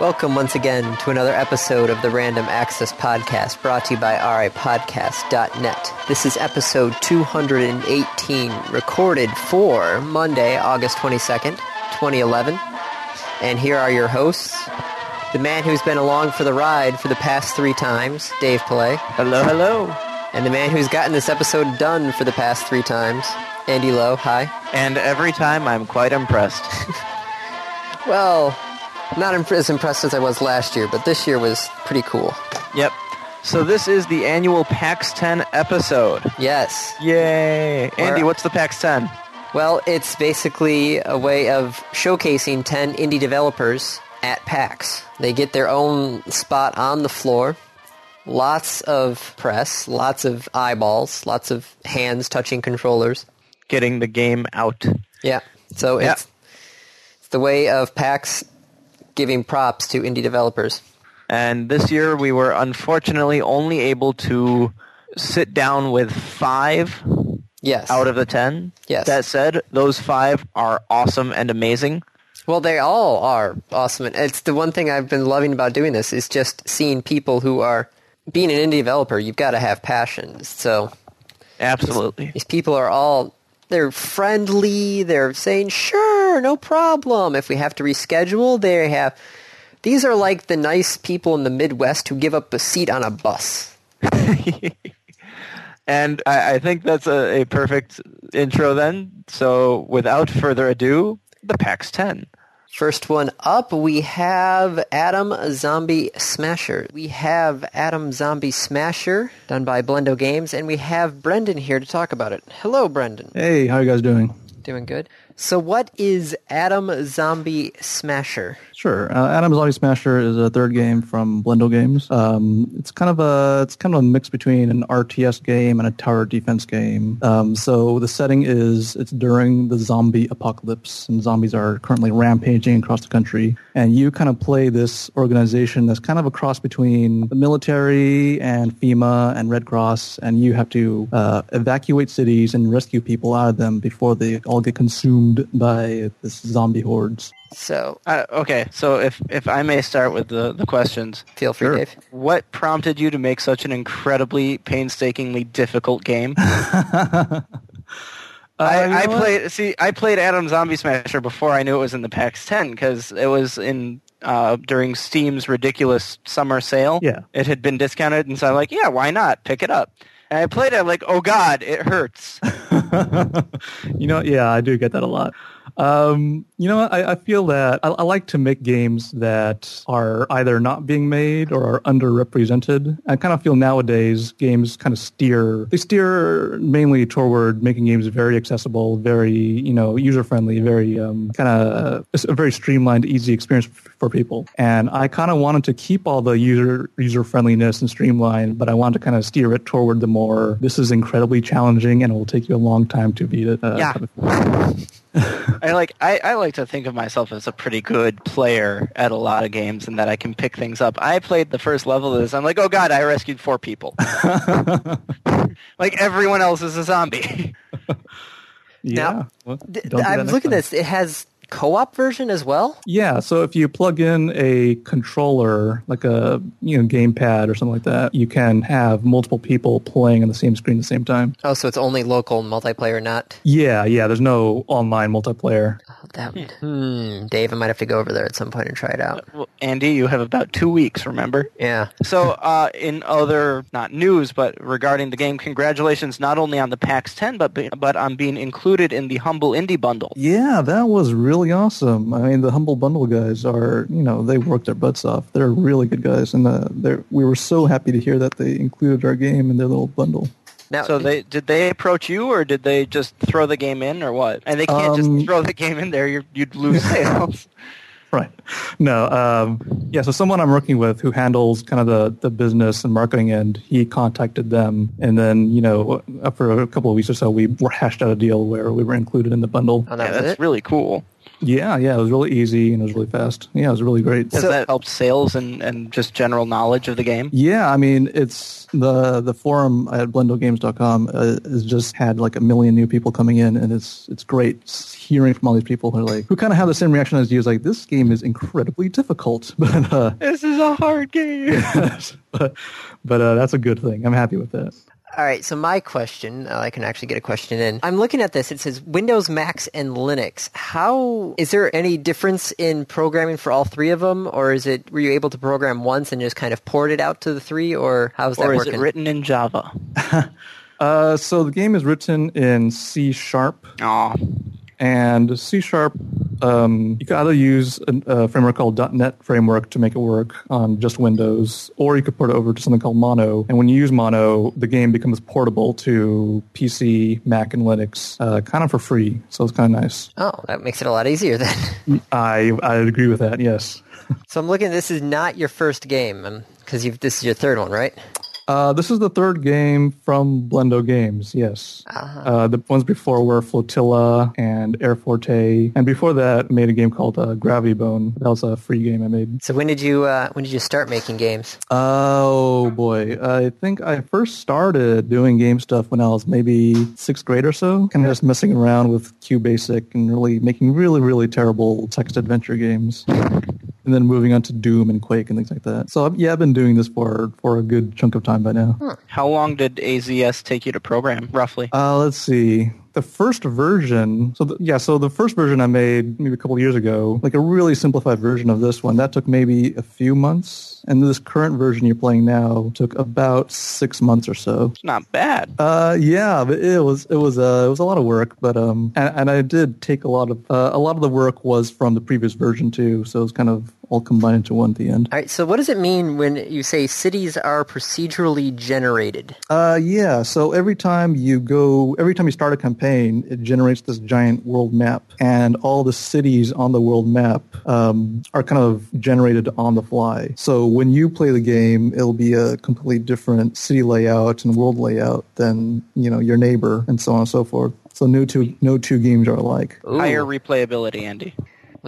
Welcome once again to another episode of the Random Access Podcast brought to you by ripodcast.net. This is episode 218, recorded for Monday, August 22nd, 2011. And here are your hosts the man who's been along for the ride for the past three times, Dave Play, Hello, hello. and the man who's gotten this episode done for the past three times, Andy Lowe. Hi. And every time I'm quite impressed. Well, not imp- as impressed as I was last year, but this year was pretty cool. yep. So this is the annual PAX 10 episode. Yes. Yay. Andy, Or- what's the PAX 10? Well, it's basically a way of showcasing 10 indie developers at PAX. They get their own spot on the floor. Lots of press, lots of eyeballs, lots of hands touching controllers. Getting the game out. Yeah. So Yeah. it's, it's the way of PAX giving props to indie developers. And this year we were unfortunately only able to sit down with five Yes. out of the 10. Yes. That said, those five are awesome and amazing. Well, they all are awesome. And It's the one thing I've been loving about doing this is just seeing people who are being an indie developer. You've got to have passion. So Absolutely. these people are all they're friendly. They're saying sure, no problem. If we have to reschedule, they have. These are like the nice people in the Midwest who give up a seat on a bus. And I, I think that's a, a perfect intro then. So without further ado, the PAX 10. First one up, we have Atom Zombie Smasher. We have Atom Zombie Smasher, done by Blendo Games, and we have Brendan here to talk about it. Hello, Brendan. Hey, how you guys doing? Doing good. So, what is Adam Zombie Smasher? Sure. Uh, Atom Zombie Smasher is a third game from Blendo Games. Um, it's kind of a it's kind of a mix between an RTS game and a tower defense game. Um, so the setting is it's during the zombie apocalypse, and zombies are currently rampaging across the country. And you kind of play this organization that's kind of a cross between the military and FEMA and Red Cross, and you have to uh, evacuate cities and rescue people out of them before they all get consumed by this zombie hordes. So, Uh, okay, so if, if I may start with the, the questions. feel free, Sure. Dave. What prompted you to make such an incredibly painstakingly difficult game? I, you know I what? played see I played Atom Zombie Smasher before I knew it was in the PAX 10 because it was in uh, during Steam's ridiculous summer sale. Yeah. it had been discounted, and so I'm like, yeah, why not pick it up? And I played it. I'm like, oh god, it hurts. you know, yeah, I do get that a lot. Um, you know. I, I feel that I, I like to make games that are either not being made or are underrepresented. I kind of feel nowadays games kind of steer they steer mainly toward making games very accessible, very you know user friendly, very um, kind of a very streamlined, easy experience for people. And I kind of wanted to keep all the user user friendliness and streamline, but I wanted to kind of steer it toward the more this is incredibly challenging and it will take you a long time to beat it. Uh, Yeah. type of- I like I, I like to think of myself as a pretty good player at a lot of games, and that I can pick things up. I played the first level of this. I'm like, oh god, I rescued four people. like everyone else is a zombie. Yeah. Now, Well, Th- don't do that I'm looking time. at this. It has co-op version as well. Yeah, so if you plug in a controller, like a you know gamepad or something like that, you can have multiple people playing on the same screen at the same time. Oh, so it's only local multiplayer, not Yeah, yeah. There's no online multiplayer. oh, that. Hmm. Dave, I might have to go over there at some point and try it out. well, Andy, you have about two weeks. Remember? Yeah. So, uh, in other not news, but regarding the game, congratulations not only on the PAX 10, but be- but on being included in the Humble Indie Bundle. Yeah, that was really awesome. I mean, the Humble Bundle guys are, you know, they work their butts off. They're really good guys, and uh, they're, we were so happy to hear that they included our game in their little bundle. Now, So they did they approach you, or did they just throw the game in, or what? And they can't Um, just throw the game in there; you're, you'd lose sales. Right. No. Um, yeah. So someone I'm working with who handles kind of the, the business and marketing end, he contacted them, and then you know after a couple of weeks or so, we were hashed out a deal where we were included in the bundle. oh, that yeah, that's it. really cool. Yeah, yeah, it was really easy and it was really fast. Yeah, it was really great. Has So- that helped sales and, and just general knowledge of the game? Yeah, I mean, it's the the forum at blendogames.com uh, has just had like a million new people coming in, and it's it's great hearing from all these people who are like who kind of have the same reaction as you. Is like this game is incredibly difficult, but uh, This is a hard game. but but uh, that's a good thing. I'm happy with that. All right, so my question, uh, I can actually get a question in. I'm looking at this. It says Windows, Macs, and Linux. How is there any difference in programming for all three of them, or is it were you able to program once and just kind of port it out to the three, or how's that or is working? it written in Java? Uh, so the game is written in C sharp, Aw. And C sharp. Um, you can either use a, a framework called .NET framework to make it work on just Windows, or you could port it over to something called Mono. And when you use Mono, the game becomes portable to PC, Mac, and Linux, uh, kind of for free. So it's kind of nice. oh, that makes it a lot easier then. I I agree with that. Yes. so I'm looking. This is not your first game because you this is your third one, right? Uh, this is the third game from Blendo Games, yes. Uh, the ones before were Flotilla and Air Forte, and before that, I made a game called uh, Gravity Bone. That was a free game I made. So when did you uh, when did you start making games? Oh boy, I think I first started doing game stuff when I was maybe sixth grade or so, kind of just messing around with QBasic and really making really really terrible text adventure games. And then moving on to Doom and Quake and things like that. So yeah, I've been doing this for for a good chunk of time by now. How long did AZS take you to program, roughly? Uh, let's see. The first version, so the, yeah, so the first version I made maybe a couple years ago, like a really simplified version of this one, that took maybe a few months, and this current version you're playing now took about six months or so. It's not bad. Uh, yeah, but it was it was uh, it was a lot of work, but um, and, and I did take a lot of uh, a lot of the work was from the previous version too, so it was kind of all combined into one at the end. All right. So what does it mean when you say cities are procedurally generated? Uh, yeah. So every time you go, every time you start a campaign, it generates this giant world map, and all the cities on the world map um, are kind of generated on the fly. So when you play the game, it'll be a completely different city layout and world layout than you know your neighbor, and so on and so forth. So no two no two games are alike. Ooh. Higher replayability, Andy.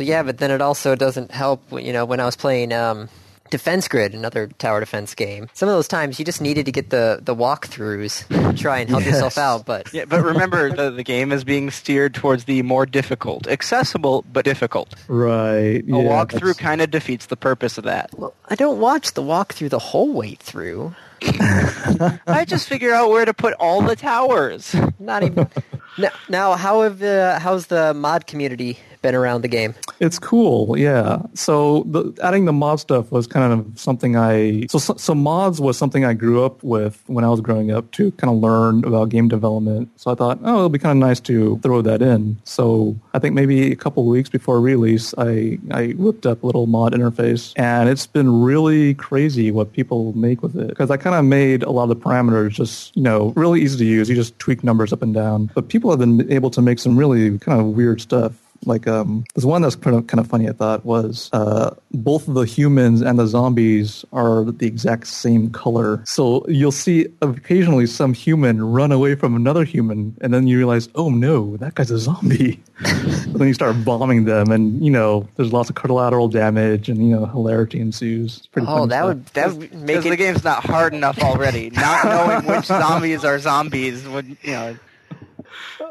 Well, yeah, but then it also doesn't help. You know, when I was playing um, Defense Grid, another tower defense game, some of those times you just needed to get the the walkthroughs, to try and help yourself out. But Yeah, but remember, the, the game is being steered towards the more difficult, accessible but difficult. Right. A yeah, walkthrough kind of defeats the purpose of that. well, I don't watch the walkthrough the whole way through. I just figure out where to put all the towers. Not even. now, now, how have the how's the mod community been around the game? It's cool, yeah. So the, adding the mod stuff was kind of something I so, so mods was something I grew up with when I was growing up to kind of learn about game development. So I thought, oh, it'll be kind of nice to throw that in. So I think maybe a couple weeks before release, I I whipped up a little mod interface, and it's been really crazy what people make with it because I kind of made a lot of the parameters just you know really easy to use. You just tweak numbers up and down, but people have been able to make some really kind of weird stuff like um there's one that's kind of kind of funny I thought was uh both the humans and the zombies are the exact same color. So you'll see occasionally some human run away from another human and then you realize, "Oh no, that guy's a zombie." but then you start bombing them and you know, there's lots of collateral damage and you know, hilarity ensues. It's pretty Oh, funny that stuff. would that would make Because the game's not hard enough already. Not knowing which zombies are zombies would, you know.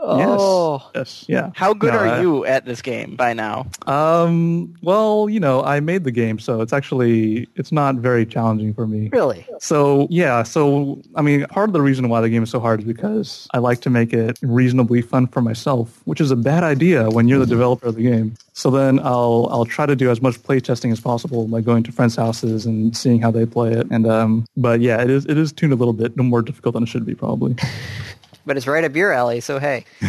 Oh, Yes. Yeah. How good No, are I- you at this game by now? Um, well, you know, I made the game, so it's actually it's not very challenging for me. really? So yeah, so I mean, part of the reason why the game is so hard is because I like to make it reasonably fun for myself, which is a bad idea when you're the developer of the game. So then I'll I'll try to do as much play testing as possible by going to friends' houses and seeing how they play it. And um, but yeah, it is it is tuned a little bit more difficult than it should be probably. But it's right up your alley. So hey,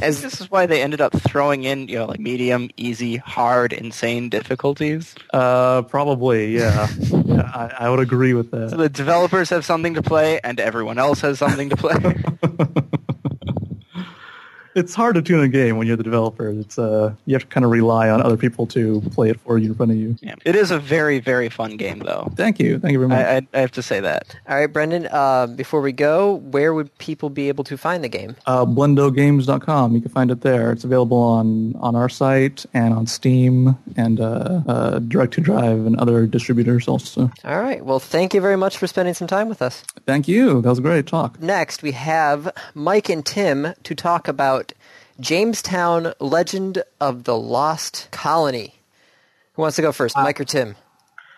As- this is why they ended up throwing in, you know, like medium, easy, hard, insane difficulties. Uh, probably yeah. yeah I, I would agree with So that. the developers have something to play, and everyone else has something to play. it's hard to tune a game when you're the developer. It's uh, you have to kind of rely on other people to play it for you in front of you. Yeah. It is a very, very fun game, though. Thank you, thank you very much. I, I, I have to say that. All right, Brendan. Uh, before we go, where would people be able to find the game? uh, BlendoGames.com. You can find it there. It's available on, on our site and on Steam and uh, uh, Direct2Drive and other distributors also. All right. Well, thank you very much for spending some time with us. Thank you. That was a great talk. Next, we have Mike and Tim to talk about Jamestown Legend of the Lost Colony. Who wants to go first, Mike or Tim?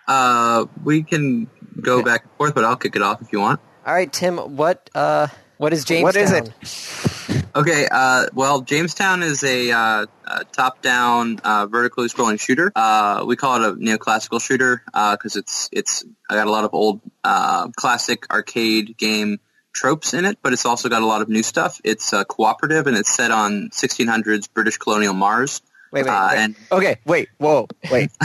Uh, we can go back and forth, but I'll kick it off if you want. All right, Tim. What uh, what is Jamestown? What is it? Okay, uh, well, Jamestown is a, uh, a top-down uh, vertically scrolling shooter. Uh, we call it a neoclassical shooter because it's it's got a lot of old uh, classic arcade game tropes in it, but it's also got a lot of new stuff. It's uh, cooperative and it's set on 1600s British colonial Mars. Wait, wait, Uh, wait. and Okay, wait, whoa, wait.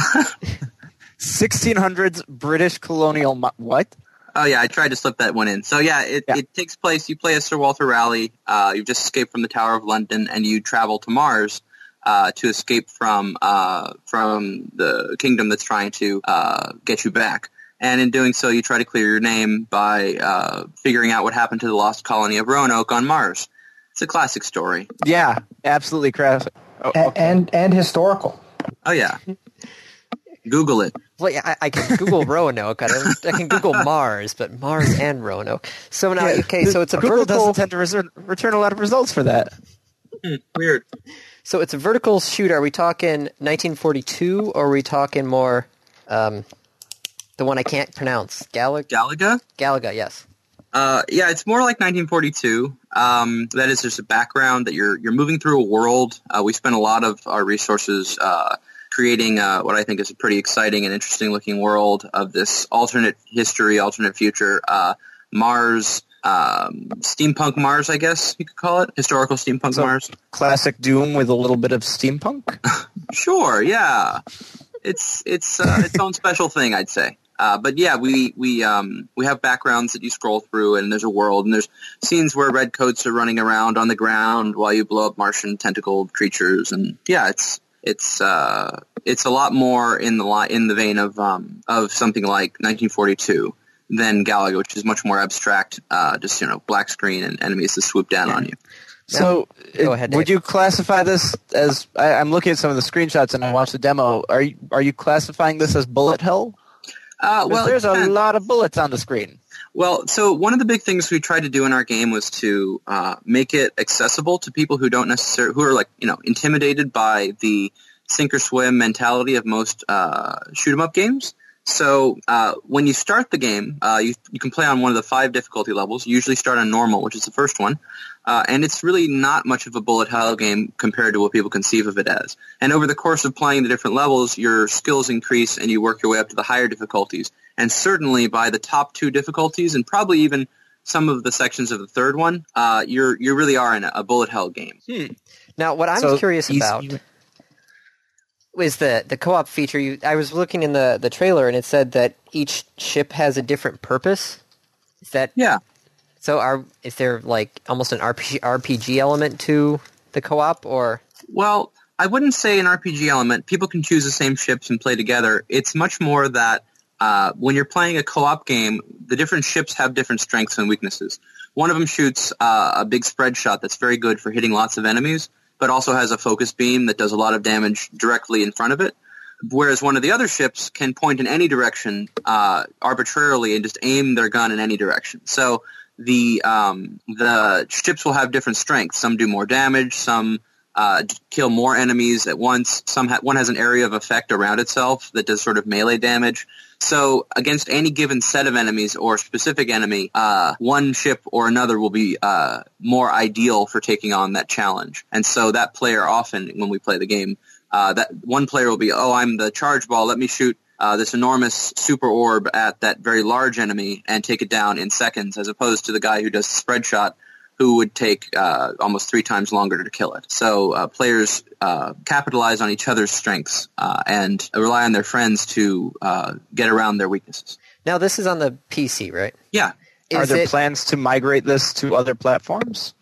1600s British colonial... What? Oh yeah, I tried to slip that one in. So yeah, it, Yeah. it takes place. You play as Sir Walter Raleigh. Uh, you've just escaped from the Tower of London, and you travel to Mars uh, to escape from uh, from the kingdom that's trying to uh, get you back. And in doing so, you try to clear your name by uh, figuring out what happened to the lost colony of Roanoke on Mars. It's a classic story. Yeah, absolutely crass. Oh, okay. and and historical. Oh yeah, Google it. Well, yeah, I, I can Google Roanoke. I, don't, I can Google Mars, but Mars and Roanoke. So now, okay, so it's a Google vertical. doesn't tend to reser- return a lot of results for that. Hmm, weird. So it's a vertical shooter. Are we talking 1942, or are we talking more um, the one I can't pronounce? Galaga. Galaga. Galaga. Yes. Uh, yeah, it's more like 1942. Um, that is, there's a background that you're you're moving through a world. Uh, we spent a lot of our resources uh, creating uh, what I think is a pretty exciting and interesting looking world of this alternate history, alternate future, uh, Mars, um, steampunk Mars, I guess you could call it, historical steampunk So- Mars. Classic Doom with a little bit of steampunk. Sure, yeah. It's it's uh, its own special thing, I'd say. Uh, but yeah, we we um, we have backgrounds that you scroll through, and there's a world, and there's scenes where red coats are running around on the ground while you blow up Martian tentacled creatures, and yeah, it's it's uh, it's a lot more in the li- in the vein of um, of something like 1942 than Galaga, which is much more abstract, uh, just you know, black screen and enemies that swoop down on you. So, Go it- ahead, would you classify this as? I, I'm looking at some of the screenshots and I watched the demo. Are you are you classifying this as bullet hell? Uh, well, there's a lot of bullets on the screen. Well, so one of the big things we tried to do in our game was to uh, make it accessible to people who don't necessarily, who are like, you know, intimidated by the sink or swim mentality of most uh, shoot 'em up games. So uh, when you start the game, uh, you, you can play on one of the five difficulty levels. You usually start on normal, which is the first one, uh, and it's really not much of a bullet hell game compared to what people conceive of it as. And over the course of playing the different levels, your skills increase and you work your way up to the higher difficulties. And certainly by the top two difficulties, and probably even some of the sections of the third one, uh, you're you really are in a, a bullet hell game. Now, what I'm So curious easy- about is the the co-op feature. You, I was looking in the the trailer, and it said that each ship has a different purpose. Is that Yeah. So? Are is there like almost an RPG, RPG element to the co-op, or Well, I wouldn't say an RPG element. People can choose the same ships and play together. It's much more that uh, when you're playing a co-op game, the different ships have different strengths and weaknesses. One of them shoots uh, a big spread shot that's very good for hitting lots of enemies, but also has a focus beam that does a lot of damage directly in front of it. Whereas one of the other ships can point in any direction uh, arbitrarily and just aim their gun in any direction. So the um, the ships will have different strengths. Some do more damage. Some uh, kill more enemies at once. Some ha- one has an area of effect around itself that does sort of melee damage. So against any given set of enemies or specific enemy, uh, one ship or another will be uh, more ideal for taking on that challenge. And so that player often, when we play the game, uh, that one player will be, oh, I'm the charge ball. Let me shoot uh, this enormous super orb at that very large enemy and take it down in seconds, as opposed to the guy who does the spread shot, who would take uh, almost three times longer to kill it. So uh, players uh, capitalize on each other's strengths uh, and rely on their friends to uh, get around their weaknesses. now this is on the PC, right? Yeah, Are there it- plans to migrate this to other platforms?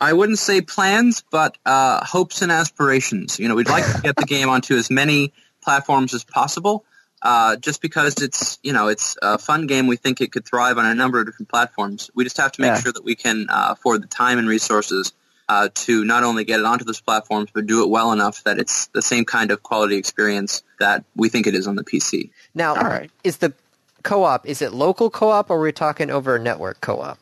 I wouldn't say plans, but uh, hopes and aspirations. You know, we'd like to get the game onto as many platforms as possible. Uh, just because it's you know it's a fun game, we think it could thrive on a number of different platforms. We just have to make Yeah. sure that we can uh, afford the time and resources uh, to not only get it onto those platforms, but do it well enough that it's the same kind of quality experience that we think it is on the PC. Now, All right. is the co-op is it local co-op or are we talking over network co-op?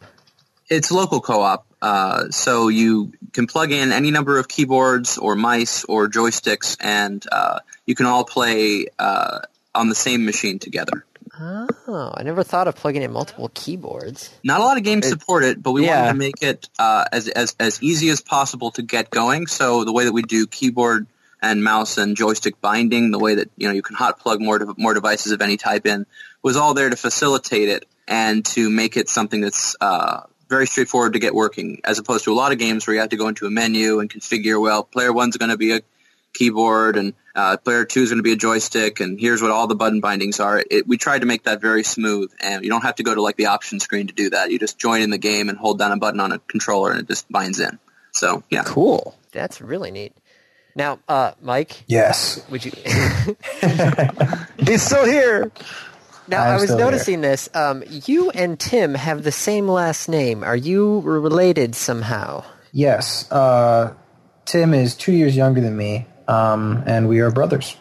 It's local co-op, uh, so you can plug in any number of keyboards or mice or joysticks, and uh, you can all play uh, on the same machine together. Oh, I never thought of plugging in multiple keyboards. Not a lot of games support it, but we yeah. wanted to make it uh, as, as as easy as possible to get going. So the way that we do keyboard and mouse and joystick binding, the way that you know you can hot plug more de- more devices of any type in, was all there to facilitate it and to make it something that's uh, very straightforward to get working, as opposed to a lot of games where you have to go into a menu and configure. Well, player one's going to be a keyboard and uh, player two is going to be a joystick and here's what all the button bindings are. It, we tried to make that very smooth and you don't have to go to like the option screen to do that. You just join in the game and hold down a button on a controller and it just binds in. So yeah. Cool. That's really neat. Now, uh, Mike, Yes. would you? He's still here. now, I'm I was still here. noticing this. Um, you and Tim have the same last name. Are you related somehow? Yes. Uh, Tim is two years younger than me, um, and we are brothers.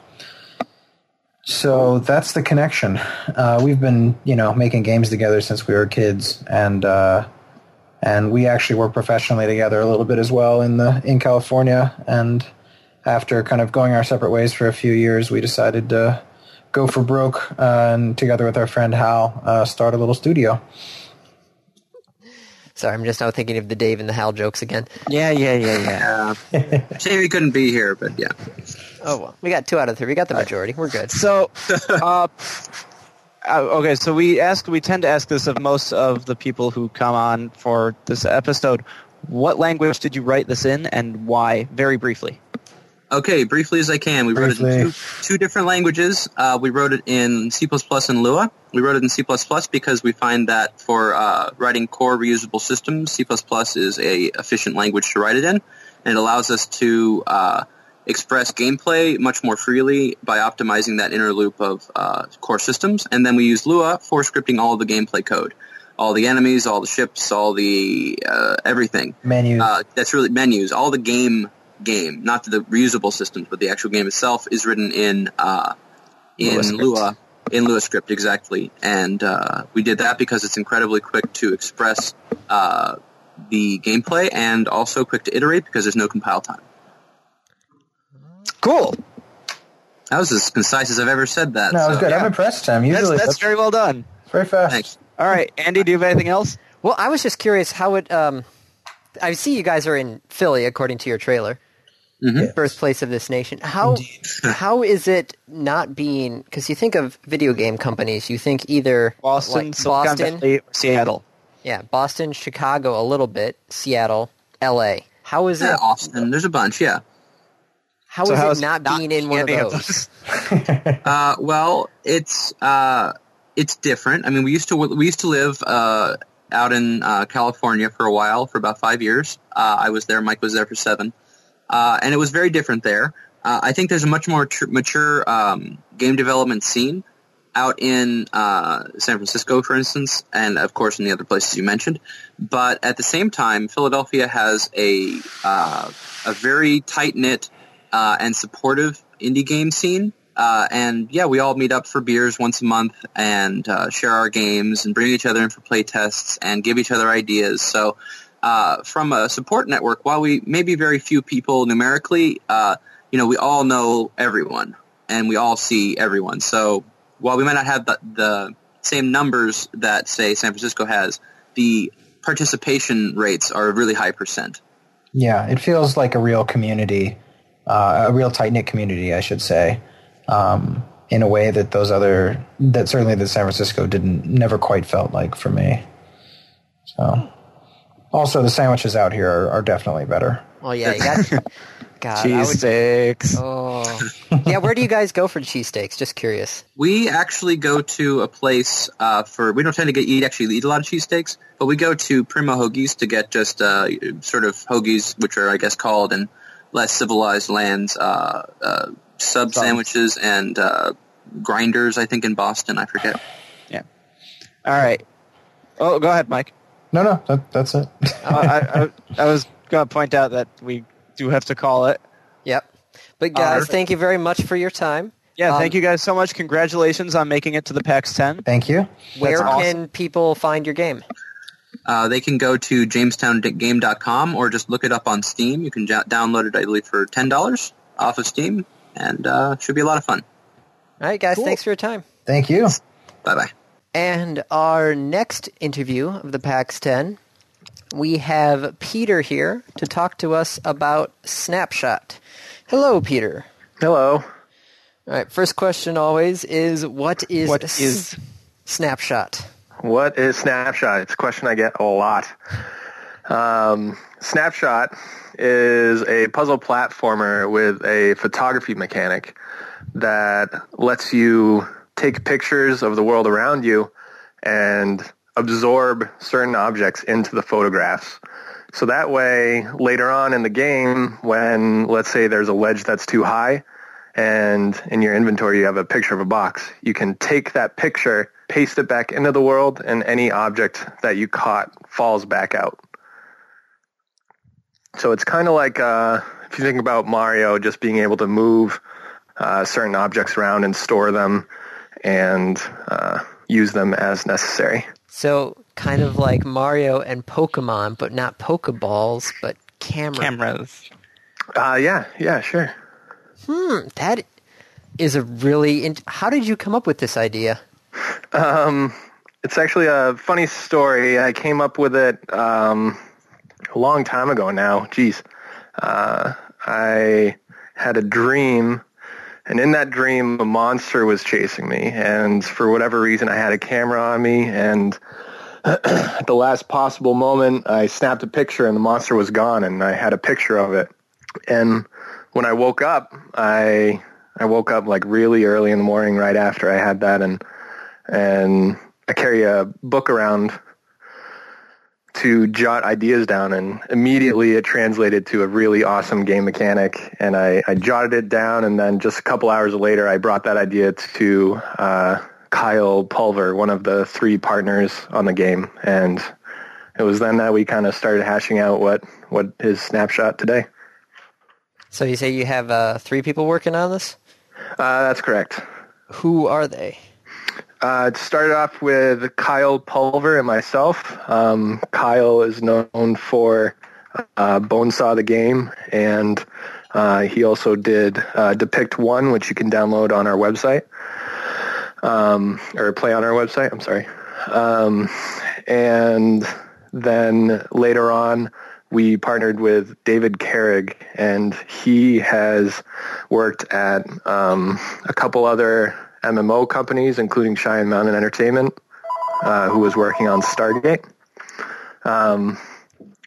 So that's the connection. Uh, we've been, you know, making games together since we were kids, and uh, and we actually work professionally together a little bit as well in the in California. And after kind of going our separate ways for a few years, we decided to go for broke, uh, and together with our friend Hal, uh, start a little studio. Sorry, I'm just now thinking of the Dave and the Hal jokes again. Yeah, yeah, yeah, yeah. Uh, shame he couldn't be here, but yeah. Oh well, we got two out of three. We got the majority. We're good. So, uh, uh, okay, so we ask, we tend to ask this of most of the people who come on for this episode. What language did you write this in, and why? Very briefly. Okay, briefly as I can, we wrote it in two, two different languages. Uh, we wrote it in C++ and Lua. We wrote it in C++ because we find that for uh, writing core reusable systems, C++ is a efficient language to write it in, and it allows us to uh, express gameplay much more freely by optimizing that inner loop of uh, core systems. And then we use Lua for scripting all of the gameplay code, all the enemies, all the ships, all the uh, everything. Menus. Uh, that's really menus. All the game game, not the reusable systems, but the actual game itself is written in uh, in Lua. Lua in Lua script exactly. And uh, we did that because it's incredibly quick to express uh, the gameplay and also quick to iterate because there's no compile time. Cool. That was as concise as I've ever said that. no, it was so, good. yeah. I'm impressed, Tim. That's, Usually that's very well done. very fast. Thanks. All right, Andy, do you have anything else? Well, I was just curious how it. Um, I see you guys are in Philly, according to your trailer, Mhm. birthplace of this nation. How how is it not being? Because you think of video game companies, you think either Boston, like Boston, Valley, Seattle. yeah, Boston, Chicago, a little bit, Seattle, L.A. How is Yeah, it? Austin. There's a bunch. Yeah. How So is how's it not being in one of those? Uh, well, it's uh, it's different. I mean, we used to we used to live uh, out in uh, California for a while, for about five years. Uh, I was there. Mike was there for seven, uh, and it was very different there. Uh, I think there's a much more tr- mature um, game development scene out in uh, San Francisco, for instance, and of course in the other places you mentioned. But at the same time, Philadelphia has a uh, a very tight knit uh, and supportive indie game scene. Uh, and yeah, we all meet up for beers once a month and uh, share our games and bring each other in for play tests and give each other ideas. So uh, from a support network, while we may be very few people numerically, uh, you know, we all know everyone and we all see everyone. So while we might not have the, the same numbers that, say, San Francisco has, the participation rates are a really high percent. Yeah, it feels like a real community, uh, a real tight knit community, I should say, um, in a way that those other, that certainly the San Francisco didn't, never quite felt like for me. So, also the sandwiches out here are, are definitely better. Well, yeah, you got. God, Cheese would, sticks. oh, yeah, where do you guys go for cheesesteaks? Just curious. We actually go to a place uh, for. We don't tend to get eat actually eat a lot of cheesesteaks, but we go to Primo Hoagies to get just uh, sort of hoagies, which are I guess called in less civilized lands, uh, uh, sub sandwiches and uh, grinders. I think in Boston, I forget. Yeah. All right. Oh, go ahead, Mike. No, no, that, that's it. Uh, I, I, I was going to point out that we do have to call it. Yep. But guys, thank you very much for your time. Yeah, Um, thank you guys so much. Congratulations on making it to the PAX 10. Thank you. Where That's awesome. can people find your game? Uh, they can go to jamestowngame.com or just look it up on Steam. You can ja- download it, I believe, for ten dollars off of Steam, and uh, should be a lot of fun. All right, guys, Cool. thanks for your time. Thank you. Bye bye. And our next interview of the PAX 10, we have Peter here to talk to us about Snapshot. Hello, Peter. Hello. All right, first question always is what is What s- is- Snapshot? What is Snapshot? It's a question I get a lot. Um, Snapshot is a puzzle platformer with a photography mechanic that lets you take pictures of the world around you and absorb certain objects into the photographs. So that way, later on in the game, when let's say there's a ledge that's too high, and in your inventory you have a picture of a box, you can take that picture, paste it back into the world, and any object that you caught falls back out. So it's kind of like uh, if you think about Mario, just being able to move uh, certain objects around and store them and uh, use them as necessary. So, kind of like Mario and Pokemon, but not Pokeballs, but camera. Cameras. Uh, yeah, yeah, sure. Hmm, that is a really. In- How did you come up with this idea? Um, it's actually a funny story. I came up with it um, a long time ago now. Jeez. Uh, I had a dream, and in that dream, a monster was chasing me. And for whatever reason, I had a camera on me, and at the last possible moment, I snapped a picture, and the monster was gone, and I had a picture of it. And when I woke up, I I woke up like really early in the morning, right after I had that, and and I carry a book around to jot ideas down and immediately it translated to a really awesome game mechanic and I, I jotted it down and then just a couple hours later I brought that idea to uh, Kyle Pulver, one of the three partners on the game and it was then that we kind of started hashing out what, what is Snapshot today. So, you say you have uh, three people working on this? Uh, that's correct. Who are they? Uh, it started off with Kyle Pulver and myself. Um, Kyle is known for uh, Bonesaw the game, and uh, he also did uh, Depict One, which you can download on our website, um, or play on our website. I'm sorry. Um, and then later on, we partnered with David Carrig, and he has worked at um, a couple other MMO companies, including Cheyenne Mountain Entertainment, uh, who was working on Stargate. Um,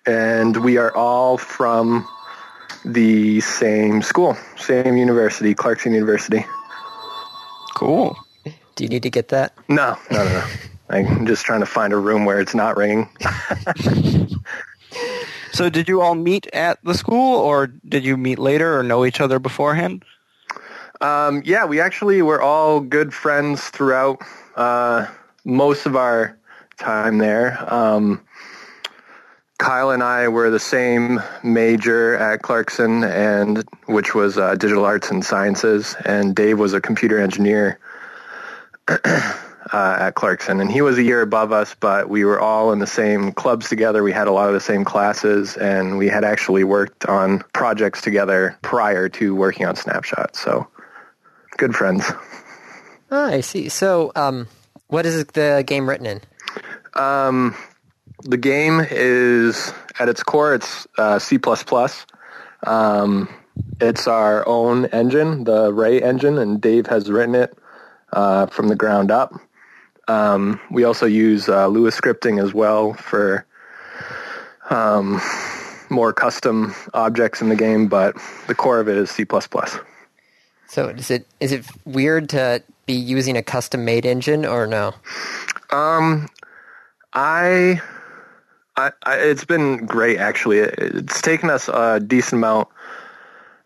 and we are all from the same school, same university, Clarkson University. Cool. Do you need to get that? No, no, no, no. I'm just trying to find a room where it's not ringing. So did you all meet at the school or did you meet later or know each other beforehand? Um, yeah, we actually were all good friends throughout uh, most of our time there. Um, Kyle and I were the same major at Clarkson, and which was uh, digital arts and sciences, and Dave was a computer engineer uh, at Clarkson, and he was a year above us, but we were all in the same clubs together. We had a lot of the same classes, and we had actually worked on projects together prior to working on Snapshot. So good friends. Ah, I see. So, um, what is the game written in? Um, the game is at its core, it's uh, C++. Um, it's our own engine, the Ray engine, and Dave has written it uh, from the ground up. Um, we also use uh, Lua scripting as well for um, more custom objects in the game, but the core of it is C++. So is it is it weird to be using a custom made engine or no? Um, I, I, I, it's been great actually. It- It's taken us a decent amount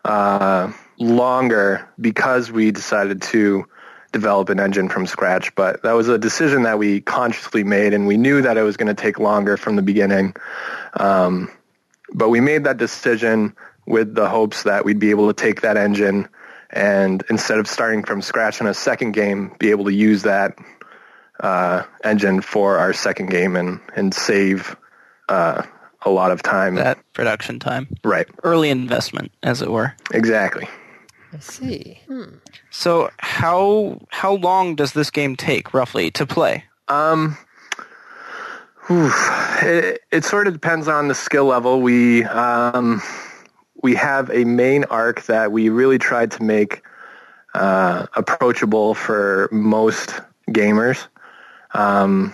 uh, longer because we decided to develop an engine from scratch. But that was a decision that we consciously made, and we knew that it was going to take longer from the beginning. Um, but we made that decision with the hopes that we'd be able to take that engine and instead of starting from scratch in a second game, be able to use that uh, engine for our second game and and save uh, a lot of time. That production time, right, early investment, as it were. exactly. I see. Hmm. So how how long does this game take roughly to play? Um, whew, it, it sort of depends on the skill level. We um, we have a main arc that we really tried to make uh, approachable for most gamers. Um,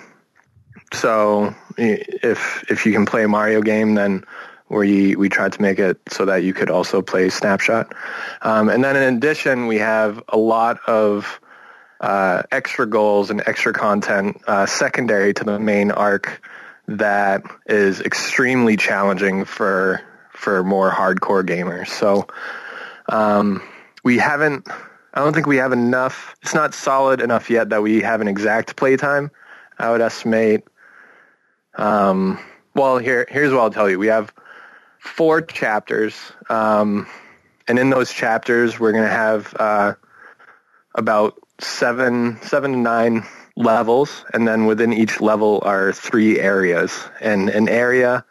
so if if you can play a Mario game, then we we tried to make it so that you could also play Snapshot. Um, and then in addition, we have a lot of uh, extra goals and extra content uh, secondary to the main arc that is extremely challenging for for more hardcore gamers. So um, we haven't. I don't think we have enough. It's not solid enough yet that we have an exact playtime. I would estimate. Um, well, here here's what I'll tell you. We have four chapters, um, and in those chapters, we're going to have uh, about seven seven to nine levels, and then within each level are three areas, and an area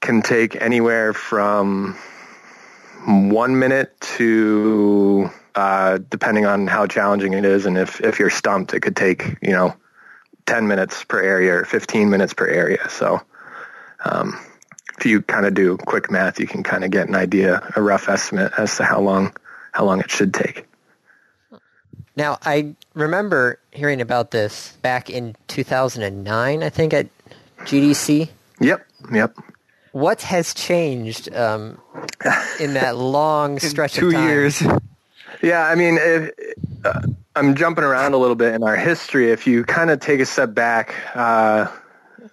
can take anywhere from one minute to uh, depending on how challenging it is, and if if you're stumped, it could take you know ten minutes per area or fifteen minutes per area. So. Um, if you kind of do quick math, you can kind of get an idea, a rough estimate as to how long how long it should take. Now I remember hearing about this back in 2009, I think at GDC. Yep, yep. What has changed um, in that long stretch Two of time? years. Yeah, I mean, if, uh, I'm jumping around a little bit in our history. If you kind of take a step back, uh,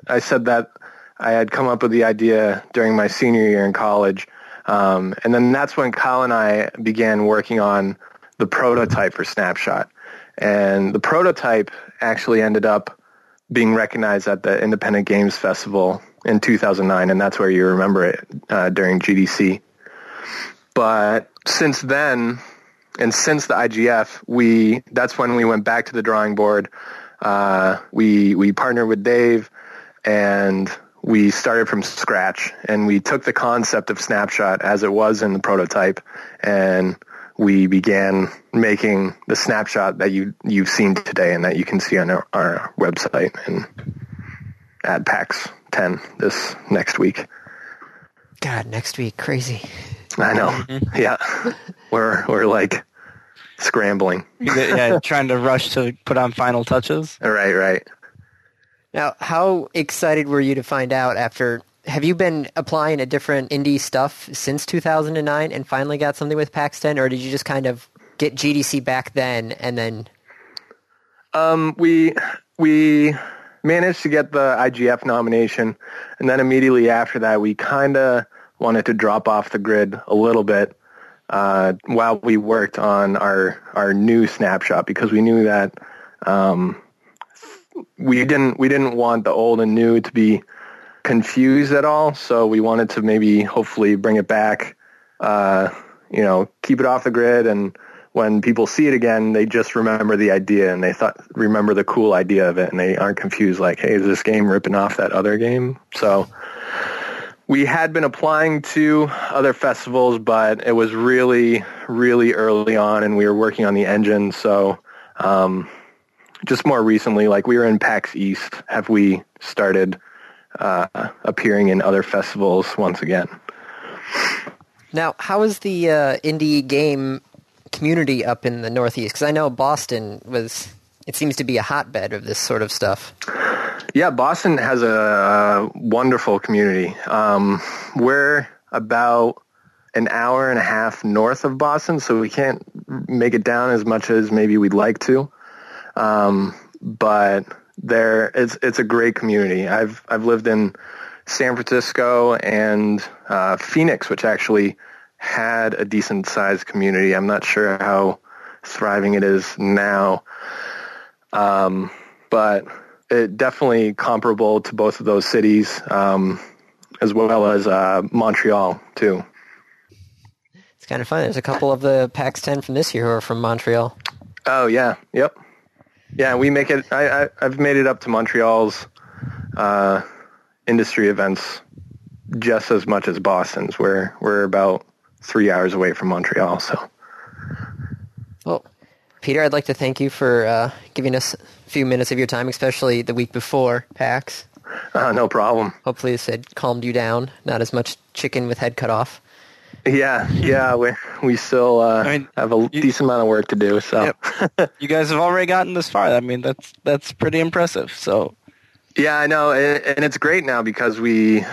I said that I had come up with the idea during my senior year in college, um, and then that's when Kyle and I began working on the prototype for Snapshot. And the prototype actually ended up being recognized at the Independent Games Festival in 2009, and that's where you remember it uh, during GDC. But since then, and since the IGF, we that's when we went back to the drawing board. Uh, we we partnered with Dave, and we started from scratch. And we took the concept of Snapshot as it was in the prototype, and we began making the snapshot that you you've seen today and that you can see on our, our website and at PAX 10 this next week. God, next week, crazy. I know. yeah. We're we're like scrambling. yeah, trying to rush to put on final touches. Right, right. Now, how excited were you to find out after? Have you been applying to different indie stuff since 2009 and finally got something with PAX 10, or did you just kind of get GDC back then and then? Um, we we managed to get the IGF nomination, and then immediately after that, we kind of wanted to drop off the grid a little bit uh, while we worked on our our new snapshot because we knew that um, we didn't we didn't want the old and new to be confused at all. So we wanted to maybe hopefully bring it back, uh, you know, keep it off the grid and when people see it again, they just remember the idea and they thought remember the cool idea of it, and they aren't confused like, hey, is this game ripping off that other game? So we had been applying to other festivals, but it was really, really early on, and we were working on the engine. So um, just more recently, like we were in PAX East, have we started uh, appearing in other festivals once again? Now, how is the uh, indie game community up in the Northeast? Because I know Boston was. It seems to be a hotbed of this sort of stuff. Yeah, Boston has a wonderful community. Um, we're about an hour and a half north of Boston, so we can't make it down as much as maybe we'd like to. Um, but there, it's it's a great community. I've I've lived in San Francisco and uh, Phoenix, which actually had a decent sized community. I'm not sure how thriving it is now, um, but it definitely comparable to both of those cities, um, as well as uh, Montreal too. It's kind of fun. There's a couple of the PAX 10 from this year who are from Montreal. Oh yeah, yep, yeah. We make it. I, I I've made it up to Montreal's uh, industry events just as much as Boston's. We're we're about three hours away from Montreal, so. Well, Peter, I'd like to thank you for uh, giving us a few minutes of your time, especially the week before PAX. Uh, no problem. Hopefully, this had calmed you down. Not as much chicken with head cut off. Yeah, yeah, we we still uh, I mean, have a you- decent amount of work to do. So, You guys have already gotten this far. I mean, that's that's pretty impressive. So yeah, I know, and, it's great now because we,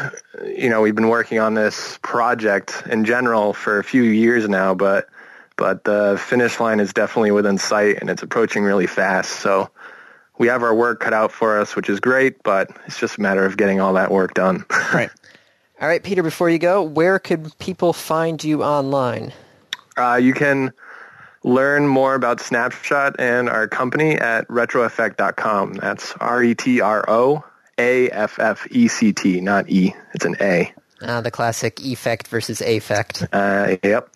you know, we've been working on this project in general for a few years now, but but the finish line is definitely within sight, and it's approaching really fast. So. We have our work cut out for us, which is great, but it's just a matter of getting all that work done. right. All right, Peter, before you go, where could people find you online? Uh, you can learn more about Snapshot and our company at retroaffect.com. That's R-E-T-R-O-A-F-F-E-C-T, not E. It's an A. Uh, the classic effect versus affect. Uh, yep.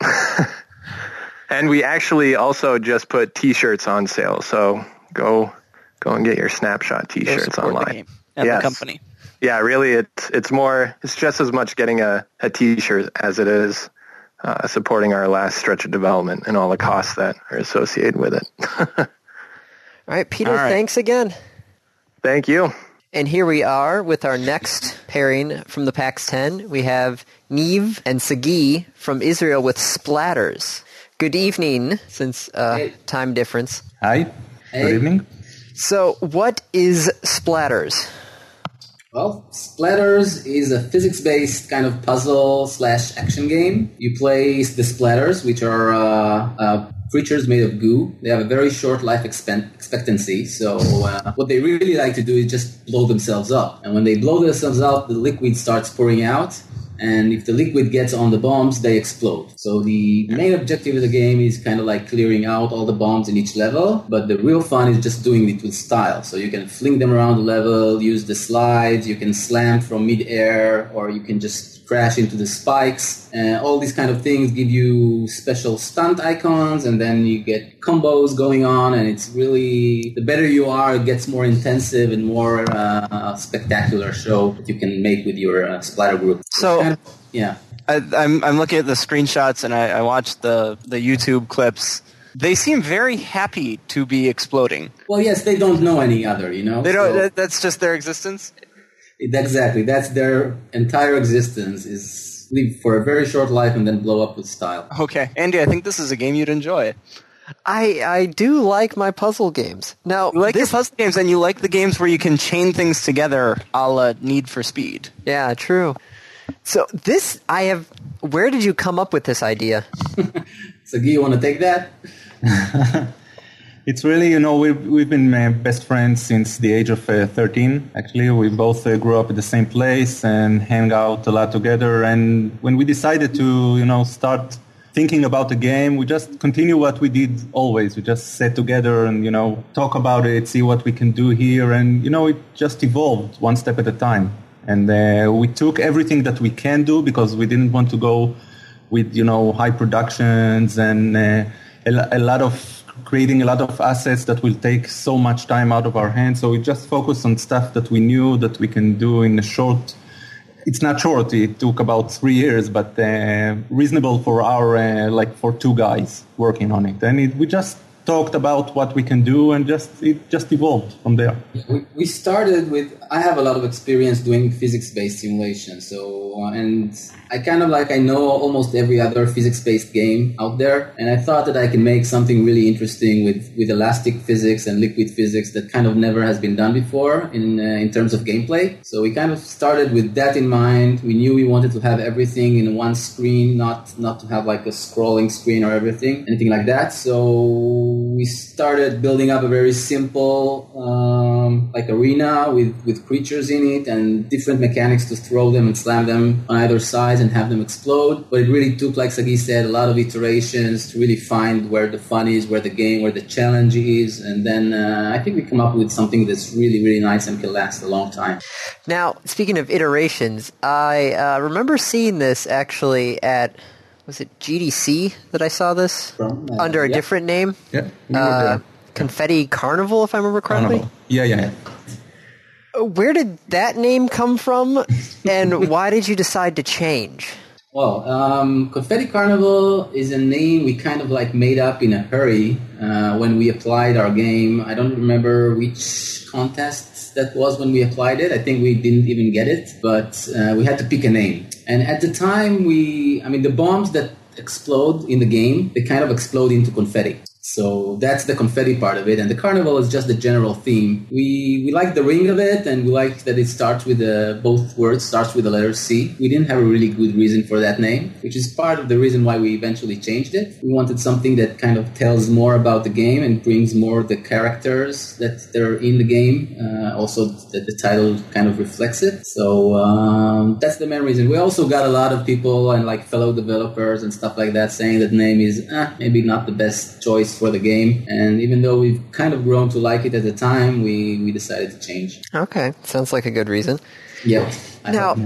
and we actually also just put T-shirts on sale, so go go and get your Snapshot T-shirts support online. the game and Yes. the company. Yeah, really, it's it's more. It's just as much getting a, a T-shirt as it is uh, supporting our last stretch of development and all the costs that are associated with it. All right, Peter, All right. thanks again. Thank you. And here we are with our next pairing from the PAX 10. We have Neve and Sagi from Israel with Splatters. Good evening, since uh, Hey. time difference. Hi. Hey. Good evening. So, what is Splatters? Well, Splatters is a physics-based kind of puzzle slash action game. You play the Splatters, which are uh, uh, creatures made of goo. They have a very short life expen- expectancy, so uh, what they really like to do is just blow themselves up. And when they blow themselves up, the liquid starts pouring out. And if the liquid gets on the bombs, they explode. So the main objective of the game is kind of like clearing out all the bombs in each level, but the real fun is just doing it with style. So you can fling them around the level, use the slides, you can slam from mid-air, or you can just crash into the spikes. And all these kind of things give you special stunt icons, and then you get combos going on, and it's really the better you are, it gets more intensive and more uh, spectacular show that you can make with your uh, splatter group. So- Kind of- yeah. I, I'm I'm looking at the screenshots and I, I watched the the YouTube clips. They seem very happy to be exploding. Well, yes, they don't know any other, you know. They don't. So- that's just their existence. Exactly. That's their entire existence is live for a very short life and then blow up with style. Okay, Andy, I think this is a game you'd enjoy. I, I do like my puzzle games. Now, You like this, your puzzle games, and you like the games where you can chain things together, a la Need for Speed. yeah, true. So, this, I have, where did you come up with this idea? So, Guy, you want to take that? It's really, you know, we've, we've been uh, best friends since the age of uh, 13. Actually, we both uh, grew up at the same place and hang out a lot together. And when we decided to, you know, start thinking about the game, we just continue what we did always. We just sat together and, you know, talk about it, see what we can do here. And, you know, it just evolved one step at a time. And uh, we took everything that we can do because we didn't want to go with, you know, high productions and uh, a, a lot of creating a lot of assets that will take so much time out of our hands. So we just focused on stuff that we knew that we can do in a short. It's not short. It took about three years, but uh, reasonable for our uh, like for two guys working on it. And it, we just talked about what we can do, and just it just evolved from there. We, started with. I have a lot of experience doing physics-based simulation, so uh, and I kind of like I know almost every other physics-based game out there, and I thought that I can make something really interesting with with elastic physics and liquid physics that kind of never has been done before in uh, in terms of gameplay. So we kind of started with that in mind. We knew we wanted to have everything in one screen, not not to have like a scrolling screen or everything, anything like that. So we started building up a very simple um, like arena with with creatures in it and different mechanics to throw them and slam them on either side and have them explode. But it really took, like Sagi said, a lot of iterations to really find where the fun is, where the game, where the challenge is, and then uh, I think we come up with something that's really really nice and can last a long time. Now, speaking of iterations, I uh, remember seeing this actually at was it GDC that I saw this From, uh, under a yeah. different name? Yeah, we Uh, there. Confetti Carnival, if I remember correctly. Carnival. Yeah, yeah, yeah. Where did that name come from, and why did you decide to change? Well, um, Confetti Carnival is a name we kind of like made up in a hurry uh, when we applied our game. I don't remember which contest that was when we applied it. I think we didn't even get it, but uh, we had to pick a name. And at the time, we, I mean, the bombs that explode in the game, they kind of explode into confetti. So that's the confetti part of it, and the carnival is just the general theme. We we like the ring of it, and we like that it starts with the both words starts with the letter C. We didn't have a really good reason for that name, which is part of the reason why we eventually changed it. We wanted something that kind of tells more about the game and brings more the characters that they're in the game. Uh, also, that the title kind of reflects it. So um, that's the main reason. We also got a lot of people and like fellow developers and stuff like that saying that name is eh, maybe not the best choice for the game. And even though we've kind of grown to like it at the time, we, we decided to change. Okay, sounds like a good reason. Yeah. I Now,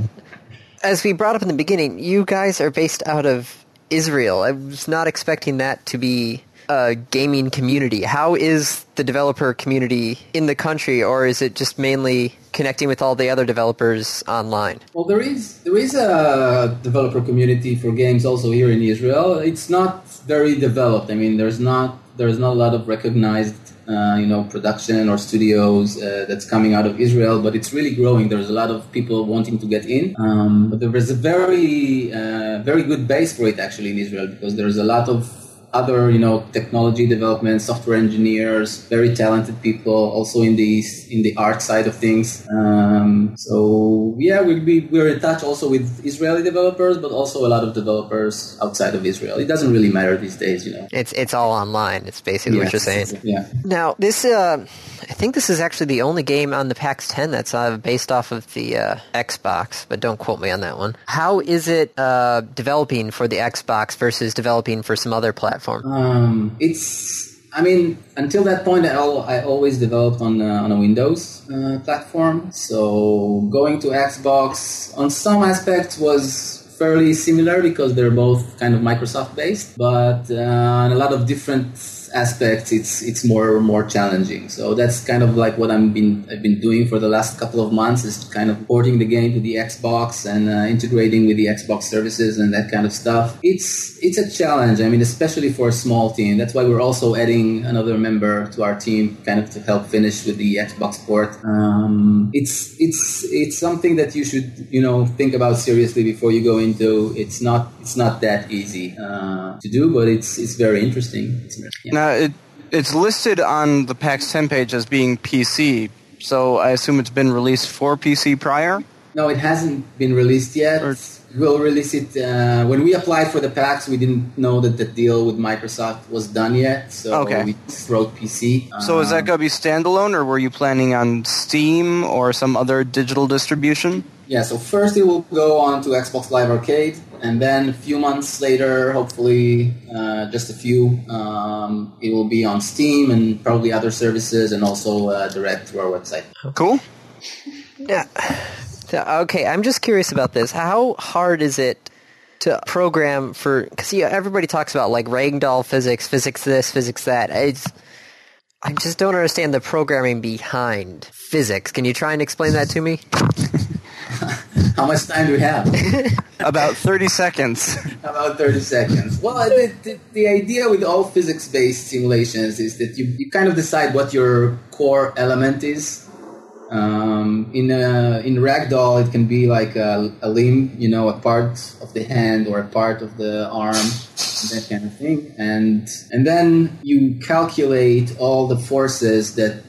as we brought up in the beginning, you guys are based out of Israel. I was not expecting that to be a gaming community. How is the developer community in the country, or is it just mainly connecting with all the other developers online? Well, there is there is a developer community for games also here in Israel. It's not very developed. I mean, there's not there's not a lot of recognized uh, you know production or studios uh, that's coming out of Israel, but it's really growing. There's a lot of people wanting to get in. Um, but there is a very uh, very good base for it actually in Israel because there's a lot of other you know technology development software engineers very talented people also in the in the art side of things um, so yeah we we we're in touch also with israeli developers but also a lot of developers outside of israel it doesn't really matter these days you know It's it's all online. It's basically what you're saying. yeah Now, this uh, I think this is actually the only game on the PAX 10 that's uh, based off of the uh, Xbox, but don't quote me on that one. How is it uh, developing for the Xbox versus developing for some other platform? Um, it's. I mean, until that point, I, I always developed on uh, on a Windows uh, platform. So going to Xbox on some aspects was fairly similar because they're both kind of Microsoft based, but uh, a lot of different aspects, it's it's more more challenging. So that's kind of like what I've been I've been doing for the last couple of months is kind of porting the game to the Xbox and uh, integrating with the Xbox services and that kind of stuff. It's it's a challenge. I mean, especially for a small team. That's why we're also adding another member to our team, kind of to help finish with the Xbox port. Um, it's it's it's something that you should you know think about seriously before you go into. It's not it's not that easy uh, to do, but it's it's very interesting. It's, yeah. Now it it's listed on the PAX 10 page as being PC, so I assume it's been released for PC prior. No, it hasn't been released yet. Or- We'll release it uh, when we applied for the PAX. We didn't know that the deal with Microsoft was done yet, so Okay. we wrote PC. So is that Um, going to be standalone, or were you planning on Steam or some other digital distribution? Yeah, so first it will go on to Xbox Live Arcade, and then a few months later, hopefully uh, just a few, um, it will be on Steam and probably other services, and also uh, direct through our website. Cool. Yeah. So, Okay, I'm just curious about this. How hard is it to program for? Because yeah, everybody talks about like ragdoll physics, physics this, physics that. It's I just don't understand the programming behind physics. Can you try and explain that to me? How much time do we have? About 30 seconds. About 30 seconds. Well, the, the, the idea with all physics-based simulations is that you, you kind of decide what your core element is. Um, in a, in ragdoll, it can be like a, a limb, you know, a part of the hand or a part of the arm, that kind of thing. And and then you calculate all the forces that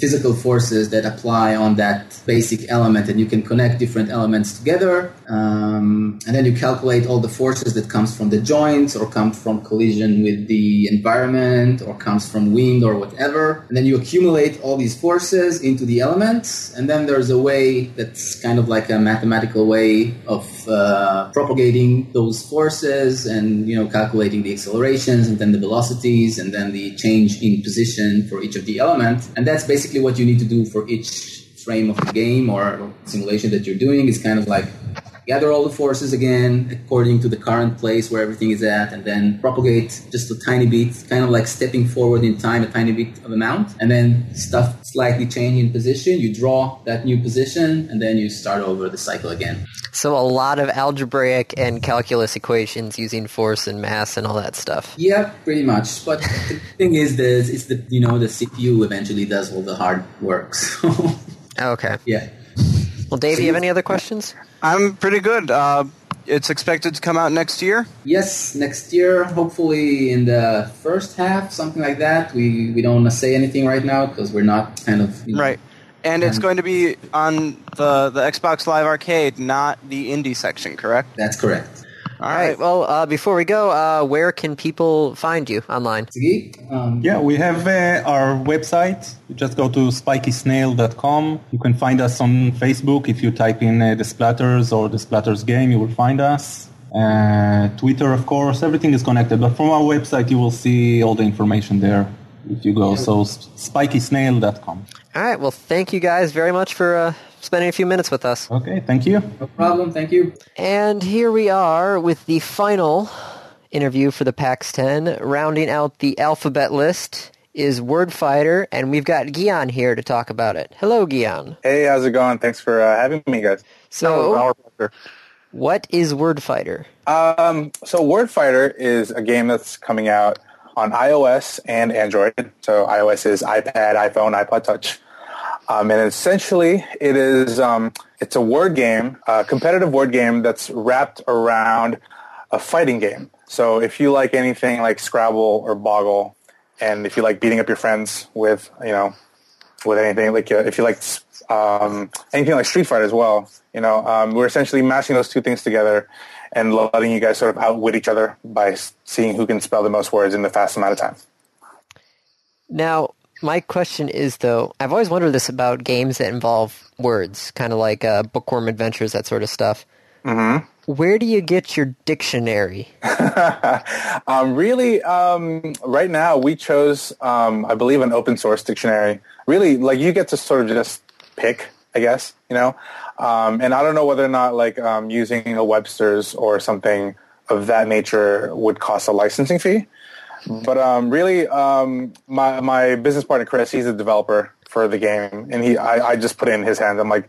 physical forces that apply on that basic element and you can connect different elements together um, and then you calculate all the forces that comes from the joints or comes from collision with the environment or comes from wind or whatever. And then you accumulate all these forces into the elements. And then there's a way that's kind of like a mathematical way of uh, propagating those forces and you know calculating the accelerations and then the velocities and then the change in position for each of the elements and that's basically what you need to do for each frame of the game or simulation that you're doing. Is kind of like gather all the forces again according to the current place where everything is at and then propagate just a tiny bit kind of like stepping forward in time a tiny bit of amount and then stuff slightly change in position you draw that new position and then you start over the cycle again So a lot of algebraic and calculus equations using force and mass and all that stuff. yeah pretty much but the thing is this is the you know the cpu eventually does all the hard work so Okay. yeah Well, Dave, do you have any other questions? I'm pretty good. Uh, it's expected to come out next year. Yes, next year, hopefully in the first half, something like that. We we don't want to say anything right now because we're not kind of you know, Right. And it's Um, going to be on the, the Xbox Live Arcade, not the indie section, correct? That's correct. All All right. Well, uh, before we go, uh, where can people find you online? Um, Yeah, we have uh, our website. You just go to spikysnail.com. You can find us on Facebook. If you type in uh, the Splatters or the Splatters game, you will find us. Uh, Twitter, of course, everything is connected. But from our website, you will see all the information there if you go. So s- spikysnail.com. All right. Well, thank you guys very much for uh, spending a few minutes with us. Okay, thank you. no problem. Thank you. And here we are with the final interview for the PAX 10. Rounding out the alphabet list is Word Fighter, and we've got Gian here to talk about it. Hello, Gian. Hey, how's it going? Thanks for uh, having me, guys. So, Our what is Word Fighter? Um, so Word Fighter is a game that's coming out on iOS and Android. So iOS is iPad, iPhone, iPod Touch. Um, and essentially, it is um, it's a word game, a competitive word game that's wrapped around a fighting game. So if you like anything like Scrabble or Boggle, and if you like beating up your friends with you know with anything like uh, if you like um, anything like Street Fighter as well, you know um, we're essentially mashing those two things together and letting you guys sort of outwit each other by seeing who can spell the most words in the fast amount of time. Now, my question is though, I've always wondered this about games that involve words, kind of like uh, Bookworm Adventures, that sort of stuff. Mm-hmm. Where do you get your dictionary? Um, really, um, right now we chose, um, I believe, an open source dictionary. Really, like you get to sort of just pick, I guess, you know. Um, and I don't know whether or not like um, using a Webster's or something of that nature would cost a licensing fee. But um, really, um, my my business partner Chris, he's a developer for the game, and he I, I just put it in his hands. I'm like,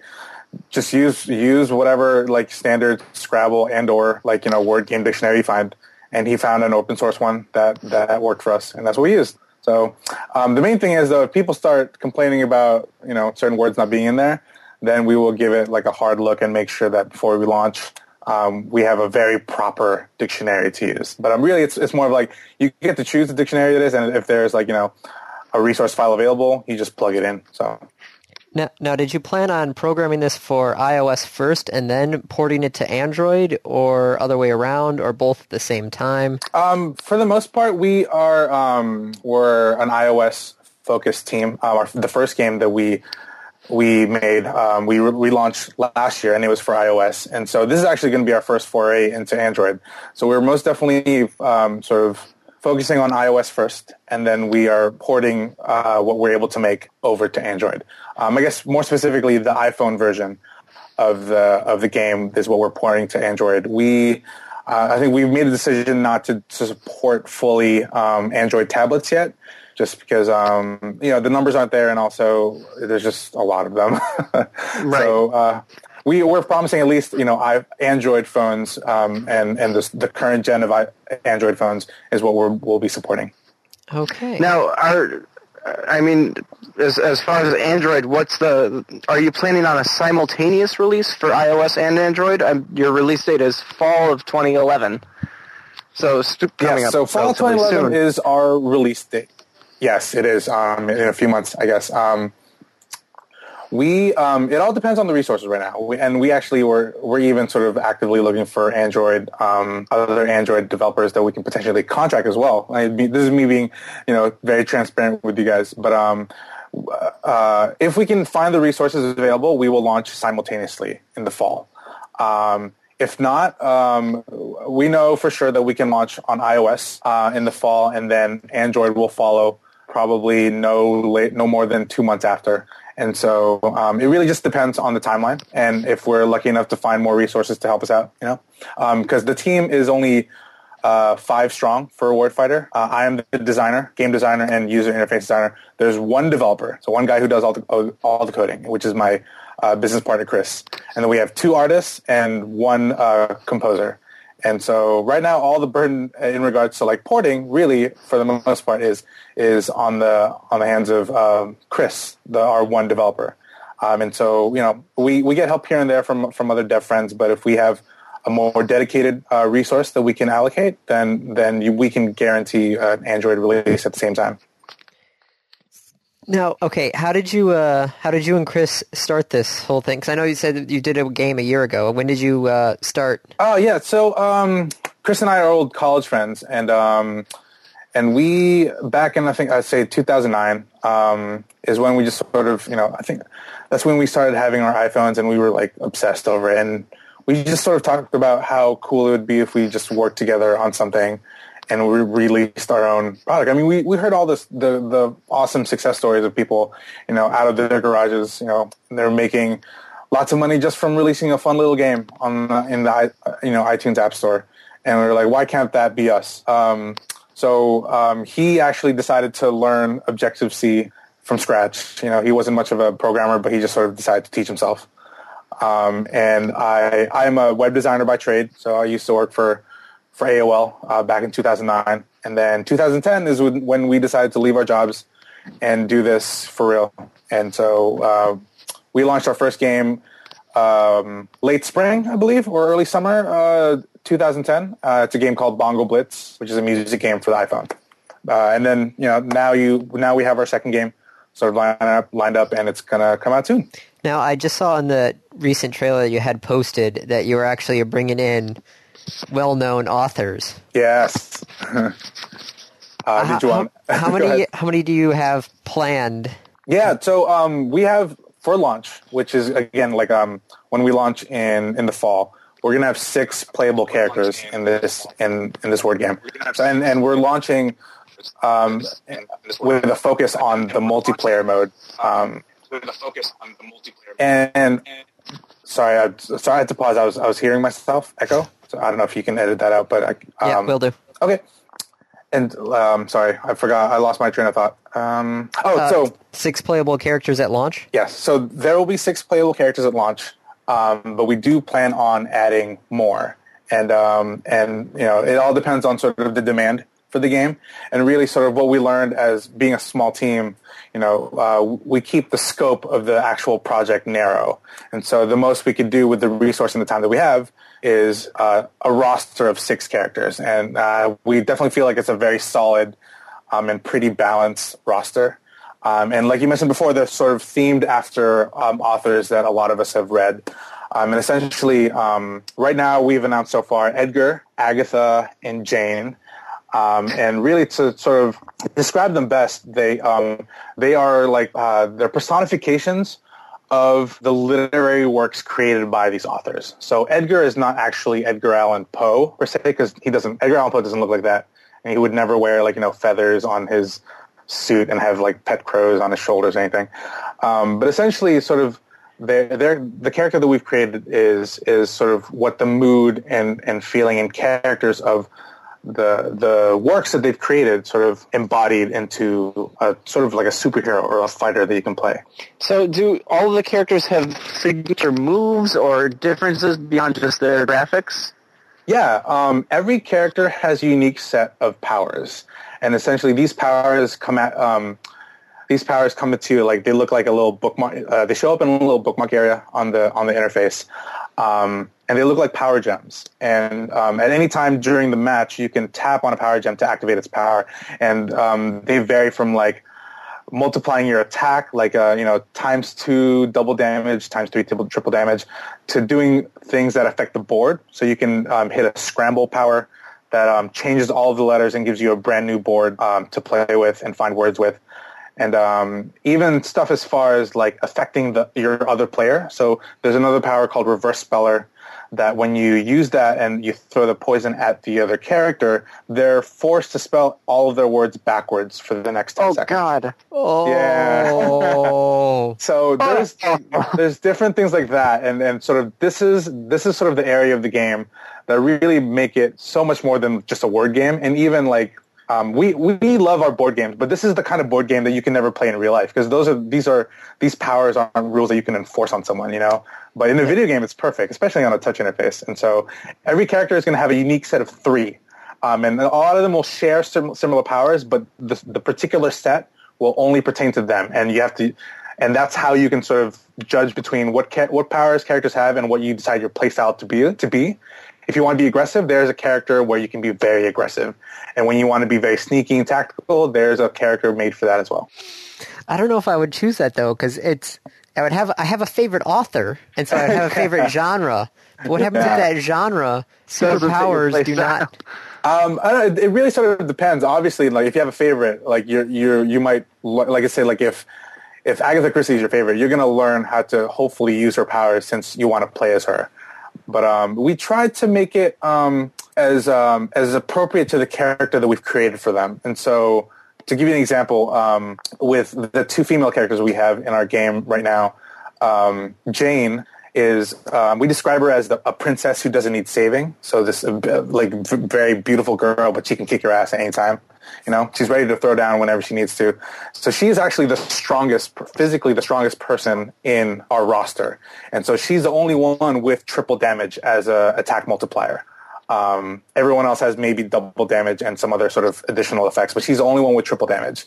just use use whatever like standard Scrabble and or like you know word game dictionary you find. And he found an open source one that that worked for us, and that's what we used. So um, the main thing is though, if people start complaining about you know certain words not being in there, then we will give it like a hard look and make sure that before we launch, um, we have a very proper dictionary to use. But um, really, it's it's more of like you get to choose the dictionary it is, and if there's like you know a resource file available, you just plug it in. So Now, now, did you plan on programming this for iOS first and then porting it to Android, or other way around, or both at the same time? Um, for the most part, we are um, we're an iOS focused team. Um, our, the first game that we we made um, we we launched last year, and it was for iOS. And so this is actually going to be our first foray into Android. So we're most definitely um, sort of focusing on iOS first, and then we are porting uh, what we're able to make over to Android. Um, I guess more specifically, the iPhone version of the of the game is what we're porting to Android. We uh, I think we've made a decision not to, to support fully um, Android tablets yet, just because um, you know the numbers aren't there, and also there's just a lot of them. right. So uh, we we're promising at least you know I, Android phones um, and and the, the current gen of I, Android phones is what we're, we'll be supporting. Okay. Now, are I mean, as as far as Android, what's the? Are you planning on a simultaneous release for iOS and Android? Um, your release date is fall of 2011. So st- coming Yes, up. so fall relatively 2011 soon. is our release date. Yes, it is um, in a few months, I guess. Um, we um, it all depends on the resources right now, we, and we actually were we're even sort of actively looking for Android um, other Android developers that we can potentially contract as well. I mean, this is me being you know very transparent with you guys, but um, uh, if we can find the resources available, we will launch simultaneously in the fall. Um, if not, um, we know for sure that we can launch on iOS uh, in the fall, and then Android will follow probably no late, no more than two months after. And so um, it really just depends on the timeline, and if we're lucky enough to find more resources to help us out, you know, because the team is only uh, five strong for Award Fighter. Uh, I am the designer, game designer, and user interface designer. There's one developer, so one guy who does all the all the coding, which is my uh, business partner Chris, and then we have two artists and one uh, composer. And so right now, all the burden in regards to like porting, really, for the most part, is is on the on the hands of um, Chris, the our one developer. Um, and so you know, we, we get help here and there from from other dev friends, but if we have a more dedicated uh, resource that we can allocate, then then you, we can guarantee uh, Android release at the same time. Now, okay, how did you uh, how did you and Chris start this whole thing? Because I know you said you did a game a year ago. When did you uh, start? Oh yeah, so um, Chris and I are old college friends, and um, and we back in I think I'd say 2009 um, is when we just sort of you know I think that's when we started having our iPhones, and we were like obsessed over it, and we just sort of talked about how cool it would be if we just worked together on something and we released our own product. I mean, we, we heard all this the the awesome success stories of people, you know, out of their garages, you know, they're making lots of money just from releasing a fun little game on uh, in the you know iTunes App Store, and we were like, why can't that be us? Um, so um, he actually decided to learn Objective C from scratch. You know, he wasn't much of a programmer, but he just sort of decided to teach himself. Um, and I I'm a web designer by trade, so I used to work for for AOL uh, back in 2009, and then 2010 is when, we decided to leave our jobs and do this for real. And so uh, we launched our first game um, late spring, I believe, or early summer uh, 2010. Uh, it's a game called Bongo Blitz, which is a music game for the iPhone. Uh, and then you know now you now we have our second game sort of lined up, lined up, and it's gonna come out soon. Now, I just saw in the recent trailer you had posted that you were actually bringing in well-known authors. Yes. uh, did you want? how, how many? ahead. How many do you have planned? Yeah, so um, we have for launch, which is again like um, when we launch in in the fall, we're gonna have six playable characters in this in in this word game, and and we're launching um, with a focus on the multiplayer mode. Um, and, and sorry, I sorry I had to pause. I was I was hearing myself echo. So I don't know if you can edit that out, but I, Yeah, um, will do. Okay. And um, sorry, I forgot. I lost my train of thought. Um, oh, Uh, so six playable characters at launch. Yes, so there will be six playable characters at launch, um, but we do plan on adding more, and um, and you know it all depends on sort of the demand for the game, and really sort of what we learned as being a small team. You know, uh, we keep the scope of the actual project narrow, and so the most we could do with the resource and the time that we have is uh, a roster of six characters, and uh, we definitely feel like it's a very solid um, and pretty balanced roster. Um, and like you mentioned before, they're sort of themed after um, authors that a lot of us have read. Um, and essentially, um, right now we've announced so far Edgar, Agatha, and Jane. Um, and really, to sort of describe them best, they they are like uh, they're personifications of the literary works created by these authors. So Edgar is not actually Edgar Allan Poe per se, because he doesn't. Edgar Allan Poe doesn't look like that, and he would never wear like you know feathers on his suit and have like pet crows on his shoulders or anything. Um, but essentially, sort of, they're, they're, the character that we've created is is sort of what the mood and and feeling and characters of the the works that they've created sort of embodied into a sort of like a superhero or a fighter that you can play. So, do all of the characters have signature moves or differences beyond just their graphics? Yeah, um, every character has a unique set of powers, and essentially these powers come at um, these powers come into you like they look like a little bookmark. Uh, they show up in a little bookmark area on the on the interface, um, and they look like power gems. And um, at any time during the match, you can tap on a power gem to activate its power, and um, they vary from like multiplying your attack, like uh, you know times two double damage, times three triple, triple damage, to doing things that affect the board. So you can um, hit a scramble power that um, changes all the letters and gives you a brand new board um, to play with and find words with and um, even stuff as far as like affecting the, your other player. So there's another power called Reverse Speller that when you use that and you throw the poison at the other character, they're forced to spell all of their words backwards for the next 10 Oh seconds. God! Oh. Yeah. So there's there's different things like that, and and sort of this is this is sort of the area of the game that really make it so much more than just a word game, and even like. Um, we we love our board games, but this is the kind of board game that you can never play in real life because those are these are these powers aren't rules that you can enforce on someone, you know. But in a video game, it's perfect, especially on a touch interface. And so every character is going to have a unique set of three, um, and a lot of them will share sim- similar powers, but the, the particular set will only pertain to them, and you have to, and that's how you can sort of judge between what ca- what powers characters have and what you decide your playstyle to be to be. If you want to be aggressive, there's a character where you can be very aggressive, and when you want to be very sneaky and tactical, there's a character made for that as well. I don't know if I would choose that though, because it's I would have I have a favorite author, and so I have a favorite genre. But what happens if that genre superpowers do not? Um, I don't know, it really sort of depends. Obviously, like if you have a favorite, like you're you're you might like I say like if if Agatha Christie is your favorite, you're going to learn how to hopefully use her powers since you want to play as her. But um, we tried to make it um, as um, as appropriate to the character that we've created for them. And so, to give you an example, um, with the two female characters we have in our game right now, um, Jane is um, we describe her as the, a princess who doesn't need saving. So this uh, like very beautiful girl, but she can kick your ass at any time. You know, she's ready to throw down whenever she needs to. So she is actually the strongest, physically the strongest person in our roster, and so she's the only one with triple damage as a attack multiplier. Um, everyone else has maybe double damage and some other sort of additional effects, but she's the only one with triple damage.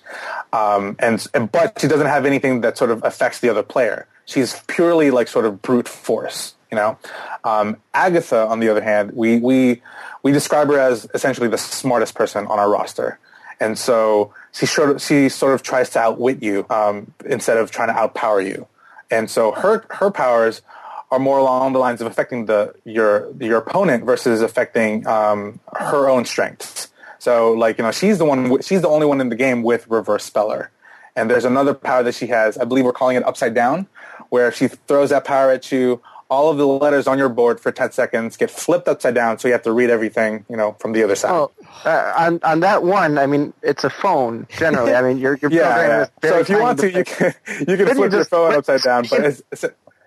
Um, and, and but she doesn't have anything that sort of affects the other player. She's purely like sort of brute force, you know. Um, Agatha, on the other hand, we we we describe her as essentially the smartest person on our roster, and so she sort of she sort of tries to outwit you um, instead of trying to outpower you. And so her her powers are more along the lines of affecting the your your opponent versus affecting um, her own strengths. So like you know she's the one she's the only one in the game with reverse speller, and there's another power that she has. I believe we're calling it upside down, where she throws that power at you, all of the letters on your board for 10 seconds get flipped upside down, so you have to read everything you know from the other side. Well, uh, on on that one, I mean, it's a phone generally. I mean, you're you're yeah, programming yeah. this So if you want to, you can you can Then you flip your phone flip- upside down, but it's, it's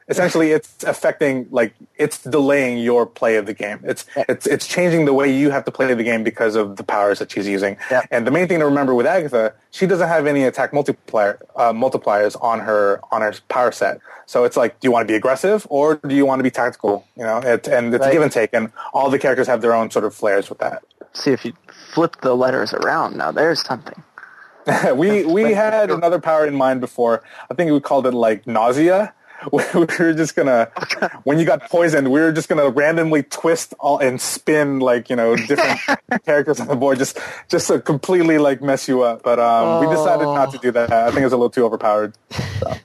essentially it's affecting like it's delaying your play of the game. It's it's it's changing the way you have to play the game because of the powers that she's using. Yeah. And the main thing to remember with Agatha, she doesn't have any attack multiplier uh, multipliers on her on her power set. So it's like, do you want to be aggressive or do you want to be tactical? You know, it, and it's a Right. give and take, and all the characters have their own sort of flares with that. See if you flip the letters around. Now there's something. we we had another power in mind before. I think we called it like nausea. We were just gonna, when you got poisoned, we were just gonna randomly twist all and spin like you know different characters on the board, just just to completely like mess you up. But um, we decided not to do that. I think it was a little too overpowered.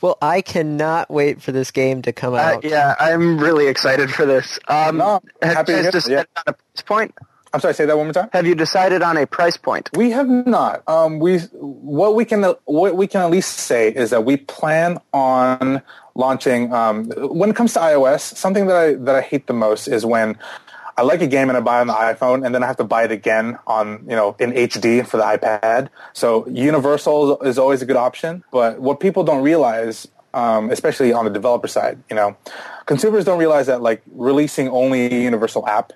Well, I cannot wait for this game to come Uh, out. yeah, I'm really excited for this. Um, No, have happy you to guys hear- decided on a price point? I'm sorry, say that one more time. Have you decided on a price point? We have not. Um, we what we can what we can at least say is that we plan on launching. Um, when it comes to iOS, something that I that I hate the most is when I like a game and I buy it on the iPhone and then I have to buy it again on you know in HD for the iPad. So Universal is always a good option, but what people don't realize. Um, especially on the developer side, you know, consumers don't realize that like releasing only a universal app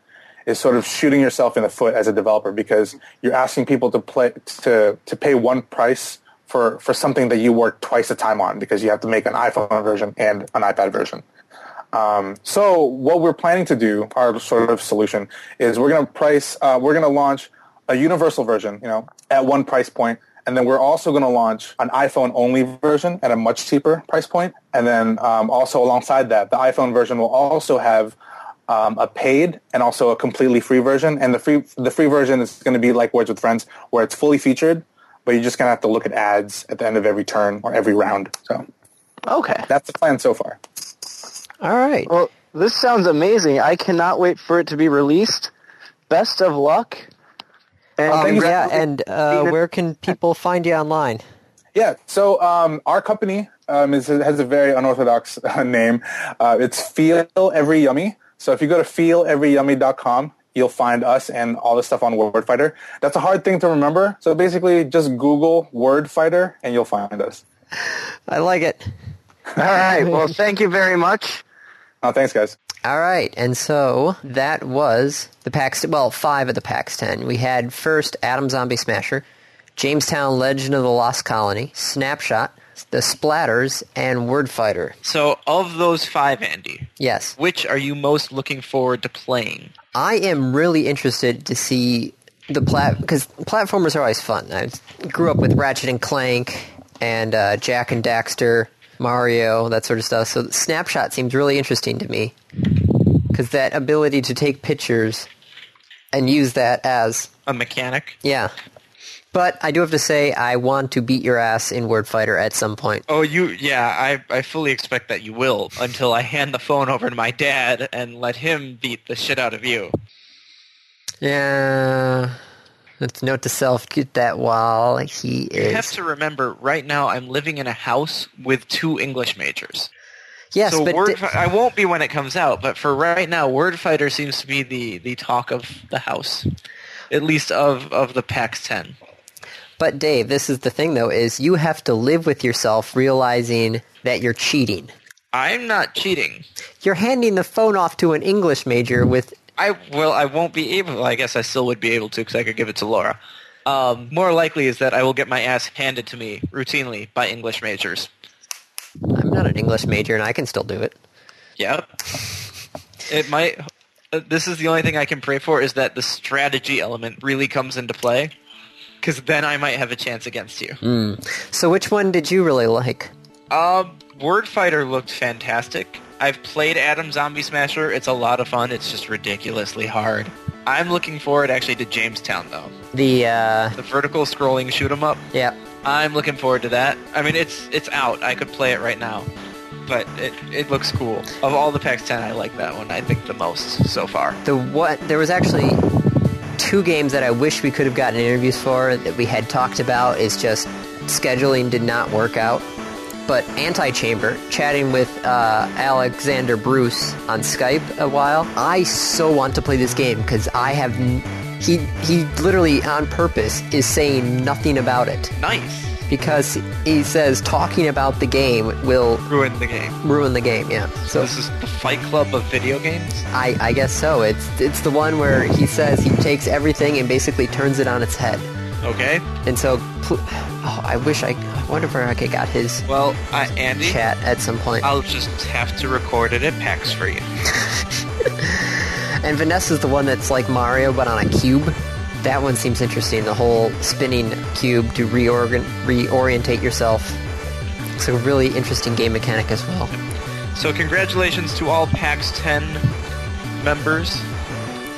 is sort of shooting yourself in the foot as a developer because you're asking people to play to to pay one price for for something that you work twice the time on because you have to make an iPhone version and an iPad version. Um, so what we're planning to do, our sort of solution, is we're going to price, uh, we're going to launch a universal version, you know, at one price point, and then we're also going to launch an iPhone only version at a much cheaper price point, and then um, also alongside that, the iPhone version will also have um, a paid and also a completely free version, and the free the free version is going to be like Words with Friends, where it's fully featured, but you're just going to have to look at ads at the end of every turn or every round. So Okay. that's the plan so far. All right. Well, this sounds amazing. I cannot wait for it to be released. Best of luck. And Um, thank yeah, and uh, where can people find you online? Yeah, so um, our company um, is, has a very unorthodox uh, name. Uh, it's Feel Every Yummy. So if you go to feeleveryyummy.com, you'll find us and all the stuff on WordFighter. That's a hard thing to remember. So basically, just Google WordFighter and you'll find us. I like it. all right. Well, thank you very much. Uh, thanks, guys. All right, and so that was the PAX. Well, five of the PAX ten. We had first Atom Zombie Smasher, Jamestown Legend of the Lost Colony, Snapshot, The Splatters, and Word Fighter. So, of those five, Andy, Yes, which are you most looking forward to playing? I am really interested to see the plat because platformers are always fun. I grew up with Ratchet and Clank and uh, Jak and Daxter, Mario, that sort of stuff. So Snapshot seems really interesting to me because that ability to take pictures and use that as A mechanic? yeah. But I do have to say, I want to beat your ass in Word Fighter at some point. Oh, you, yeah, I, I fully expect that you will until I hand the phone over to my dad and let him beat the shit out of you. Yeah. Let's note to self, get that while he You have to remember, right now I'm living in a house with two English majors. Yes, so but Word, di- I won't be when it comes out, but for right now, Word Fighter seems to be the, the talk of the house, at least of, of the PAX 10. But Dave, this is the thing though, is you have to live with yourself realizing that you're cheating. I'm not cheating. You're handing the phone off to an English major with I well, I won't be able. I guess I still would be able to because I could give it to Laura. Um, more likely is that I will get my ass handed to me routinely by English majors. I'm not an English major and I can still do it. Yep. It might. uh, This is the only thing I can pray for is that the strategy element really comes into play, because then I might have a chance against you. So which one did you really like? Um, Word Fighter looked fantastic. I've played Atom Zombie Smasher. It's a lot of fun. It's just ridiculously hard. I'm looking forward actually to Jamestown though. The uh The vertical scrolling shoot 'em up. yeah. I'm looking forward to that. I mean, it's it's out. I could play it right now, but it it looks cool. Of all the PAX 10, I like that one. I think the most so far. The what there was actually two games that I wish we could have gotten interviews for that we had talked about is just scheduling did not work out. But Antichamber, chatting with uh, Alexander Bruce on Skype a while, I so want to play this game because I have. N- he he literally on purpose is saying nothing about it Nice. Because he says talking about the game will ruin the game. ruin the game. Yeah. So This is the Fight Club of video games. I, I guess so. It's it's the one where he says he takes everything and basically turns it on its head. Okay. And so, oh, I wish I, I wonder if I could got his Well, uh, Andy, chat at some point. I'll just have to record it at PAX for you. And Vanessa's the one that's like Mario but on a cube. That one seems interesting. The whole spinning cube to reorgan- reorientate yourself. It's a really interesting game mechanic as well. So congratulations to all PAX 10 members.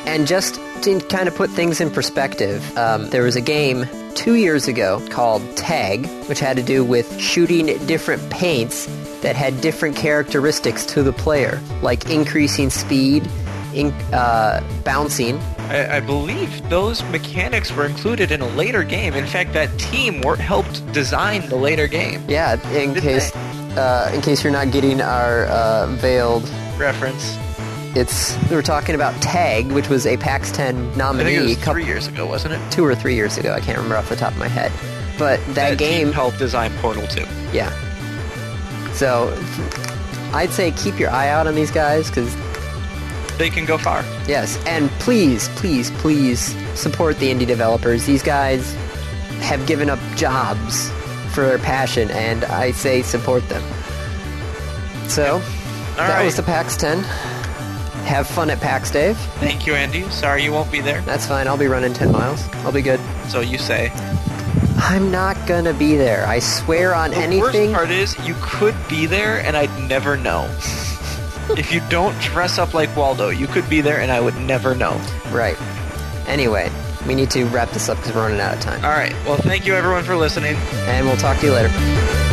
And just to kind of put things in perspective, um, there was a game two years ago called Tag, which had to do with shooting different paints that had different characteristics to the player, like increasing speed, in, uh, bouncing. I, I believe those mechanics were included in a later game. In fact, that team wor- helped design the later game. Yeah, in Did case uh, in case you're not getting our uh, veiled, Reference. it's we're talking about Tag, which was a PAX 10 I think it nominee was coup- three years ago, wasn't it? two or three years ago. I can't remember off the top of my head. But that, team game helped design Portal 2. Yeah. So, I'd say keep your eye out on these guys because they can go far. Yes, and please, please, please support the indie developers. These guys have given up jobs for their passion, and I say support them. So, All that right. was the PAX 10. Have fun at PAX, Dave. Thank you, Andy. Sorry you won't be there. That's fine. I'll be running 10 miles. I'll be good. So you say. I'm not gonna be there. I swear on The anything. worst part is you could be there and I'd never know. If you don't dress up like Waldo, you could be there and I would never know. Right. Anyway, we need to wrap this up because we're running out of time. All right. Well, thank you everyone for listening. And we'll talk to you later.